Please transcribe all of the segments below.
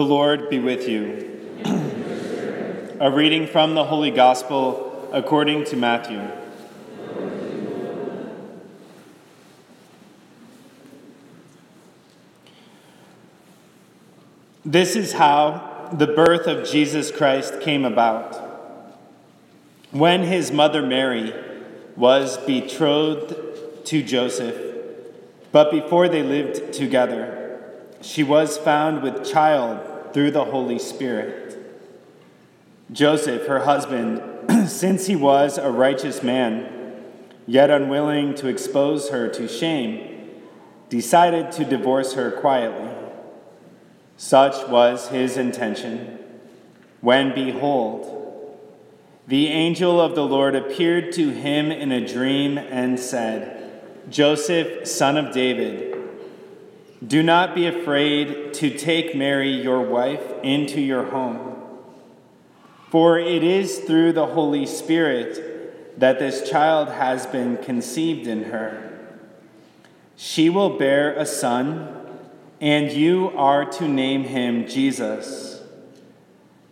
The Lord be with you. A reading from the Holy Gospel according to Matthew. This is how the birth of Jesus Christ came about. When his mother Mary was betrothed to Joseph, but before they lived together, she was found with child through the Holy Spirit. Joseph, her husband, since he was a righteous man, yet unwilling to expose her to shame, decided to divorce her quietly. Such was his intention. When, behold, the angel of the Lord appeared to him in a dream and said, Joseph, son of David, do not be afraid to take Mary, your wife, into your home. For it is through the Holy Spirit that this child has been conceived in her. She will bear a son and you are to name him Jesus,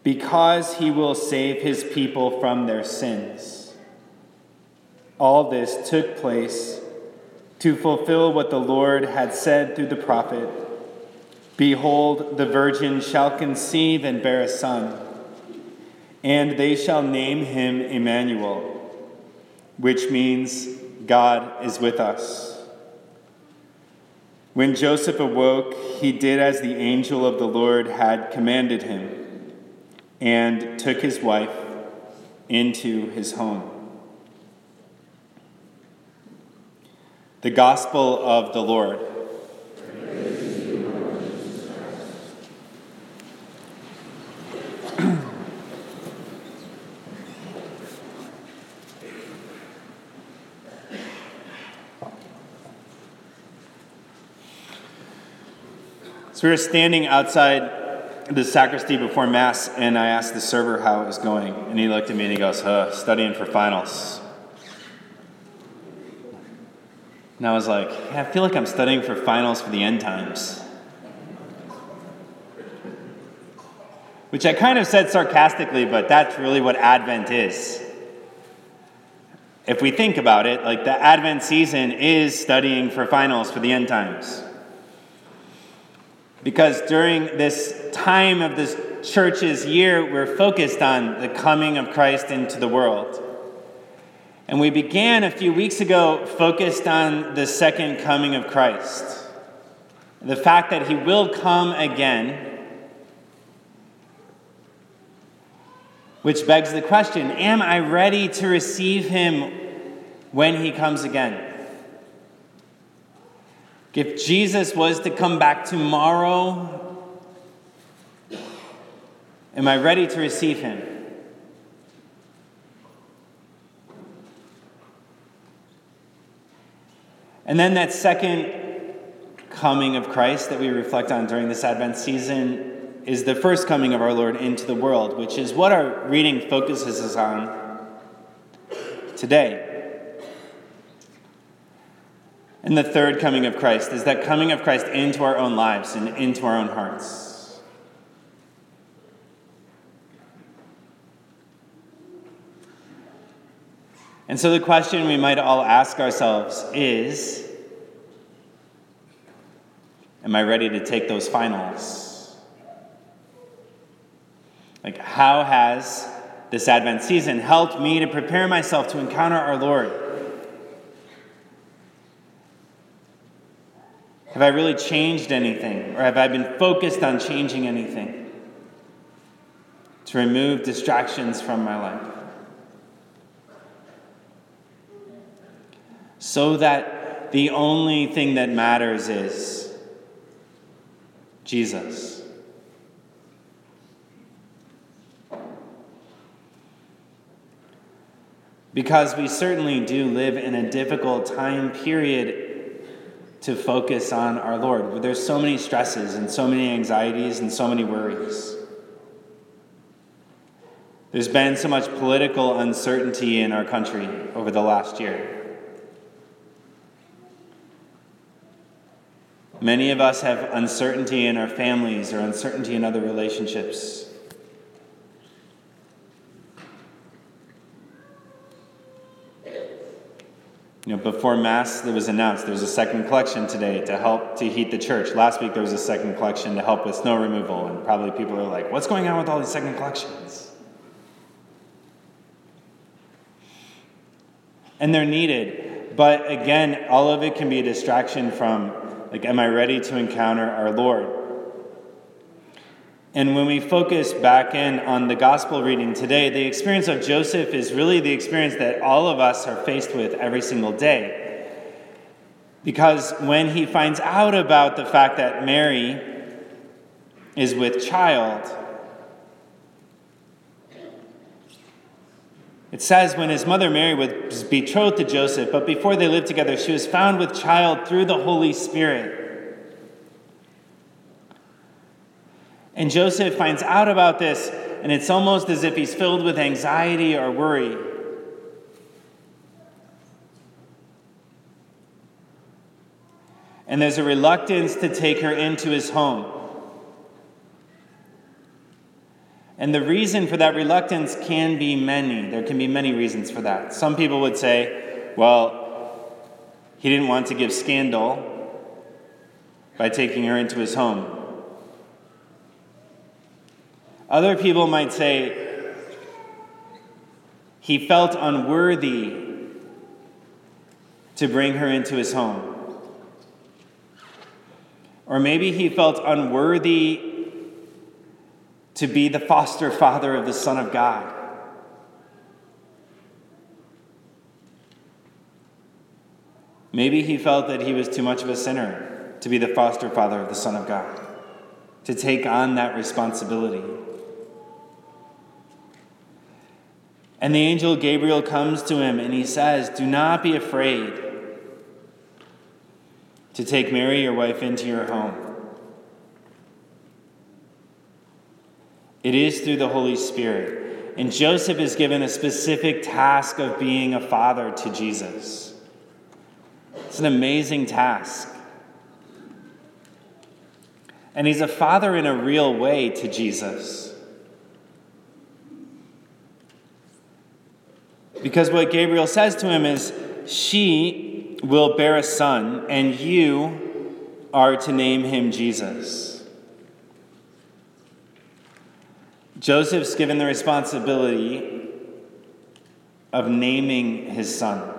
because he will save his people from their sins. All this took place to fulfill what the Lord had said through the prophet Behold, the virgin shall conceive and bear a son, and they shall name him Emmanuel, which means God is with us. When Joseph awoke, he did as the angel of the Lord had commanded him and took his wife into his home. The Gospel of the Lord. So we were standing outside the sacristy before Mass, and I asked the server how it was going. And he looked at me and he goes, huh, studying for finals. And I was like, yeah, I feel like I'm studying for finals for the end times. Which I kind of said sarcastically, but that's really what Advent is. If we think about it, like the Advent season is studying for finals for the end times. Because during this time of this church's year, we're focused on the coming of Christ into the world. And we began a few weeks ago focused on the second coming of Christ. The fact that he will come again, which begs the question Am I ready to receive him when he comes again? If Jesus was to come back tomorrow, am I ready to receive him? And then that second coming of Christ that we reflect on during this Advent season is the first coming of our Lord into the world, which is what our reading focuses us on today. And the third coming of Christ is that coming of Christ into our own lives and into our own hearts. And so the question we might all ask ourselves is Am I ready to take those finals? Like, how has this Advent season helped me to prepare myself to encounter our Lord? Have I really changed anything? Or have I been focused on changing anything? To remove distractions from my life. So that the only thing that matters is Jesus. Because we certainly do live in a difficult time period to focus on our Lord. There's so many stresses and so many anxieties and so many worries. There's been so much political uncertainty in our country over the last year. Many of us have uncertainty in our families or uncertainty in other relationships. You know, before Mass, there was announced there was a second collection today to help to heat the church. Last week, there was a second collection to help with snow removal, and probably people are like, what's going on with all these second collections? And they're needed. But again, all of it can be a distraction from, like, am I ready to encounter our Lord? And when we focus back in on the gospel reading today, the experience of Joseph is really the experience that all of us are faced with every single day. Because when he finds out about the fact that Mary is with child, it says when his mother Mary was betrothed to Joseph, but before they lived together, she was found with child through the Holy Spirit. And Joseph finds out about this, and it's almost as if he's filled with anxiety or worry. And there's a reluctance to take her into his home. And the reason for that reluctance can be many. There can be many reasons for that. Some people would say, well, he didn't want to give scandal by taking her into his home. Other people might say he felt unworthy to bring her into his home. Or maybe he felt unworthy to be the foster father of the Son of God. Maybe he felt that he was too much of a sinner to be the foster father of the Son of God, to take on that responsibility. And the angel Gabriel comes to him and he says, Do not be afraid to take Mary, your wife, into your home. It is through the Holy Spirit. And Joseph is given a specific task of being a father to Jesus. It's an amazing task. And he's a father in a real way to Jesus. Because what Gabriel says to him is, She will bear a son, and you are to name him Jesus. Joseph's given the responsibility of naming his son.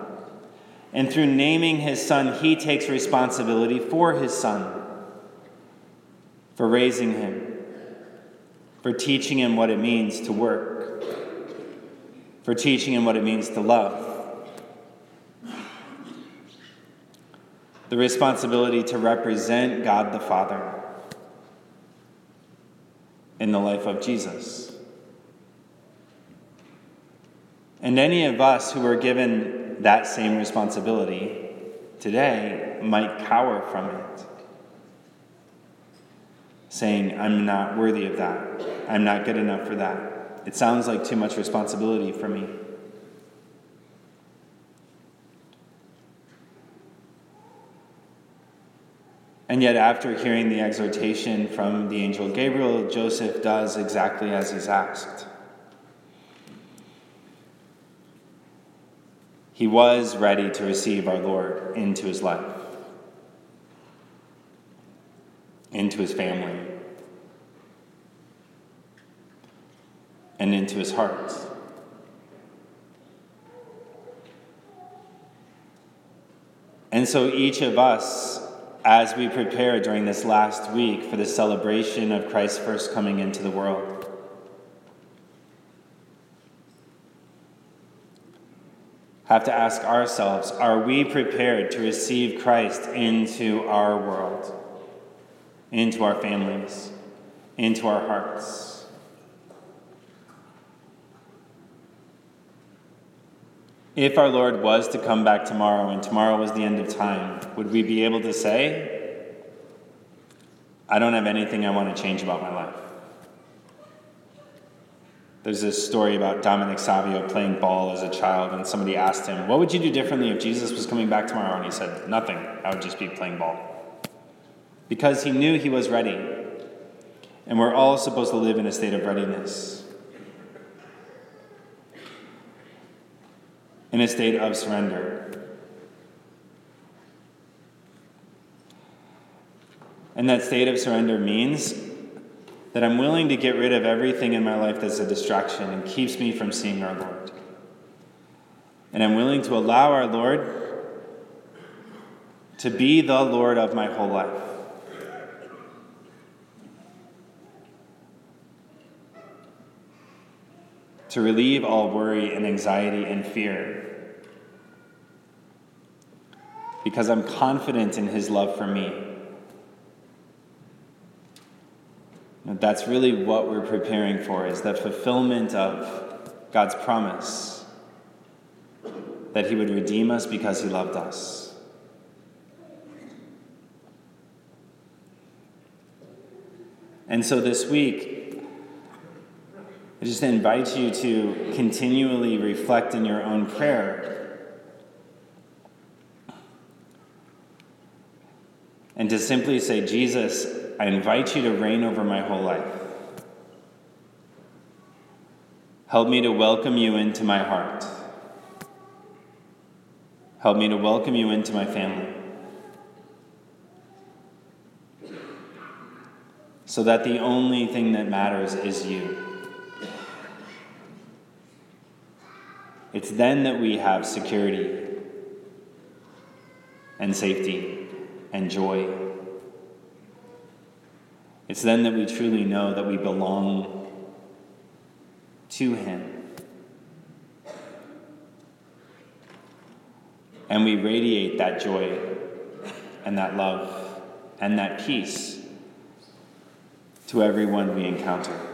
And through naming his son, he takes responsibility for his son, for raising him, for teaching him what it means to work for teaching him what it means to love. The responsibility to represent God the Father in the life of Jesus. And any of us who are given that same responsibility today might cower from it, saying, I'm not worthy of that. I'm not good enough for that. It sounds like too much responsibility for me. And yet, after hearing the exhortation from the angel Gabriel, Joseph does exactly as he's asked. He was ready to receive our Lord into his life, into his family. and into his heart. And so each of us, as we prepare during this last week for the celebration of Christ's first coming into the world, have to ask ourselves are we prepared to receive Christ into our world, into our families, into our hearts? If our Lord was to come back tomorrow and tomorrow was the end of time, would we be able to say, I don't have anything I want to change about my life? There's this story about Dominic Savio playing ball as a child, and somebody asked him, What would you do differently if Jesus was coming back tomorrow? And he said, Nothing. I would just be playing ball. because he knew he was ready. And we're all supposed to live in a state of readiness, in a state of surrender. And that state of surrender means that I'm willing to get rid of everything in my life that's a distraction and keeps me from seeing our Lord. And I'm willing to allow our Lord to be the Lord of my whole life. To relieve all worry and anxiety and fear. Because I'm confident in his love for me. That's really what we're preparing for is the fulfillment of God's promise that he would redeem us because he loved us. And so this week, I just invite you to continually reflect in your own prayer and to simply say, Jesus, I invite you to reign over my whole life. Help me to welcome you into my heart. Help me to welcome you into my family. So that the only thing that matters is you. It's then that we have security and safety and joy it's then that we truly know that we belong to Him. And we radiate that joy and that love and that peace to everyone we encounter.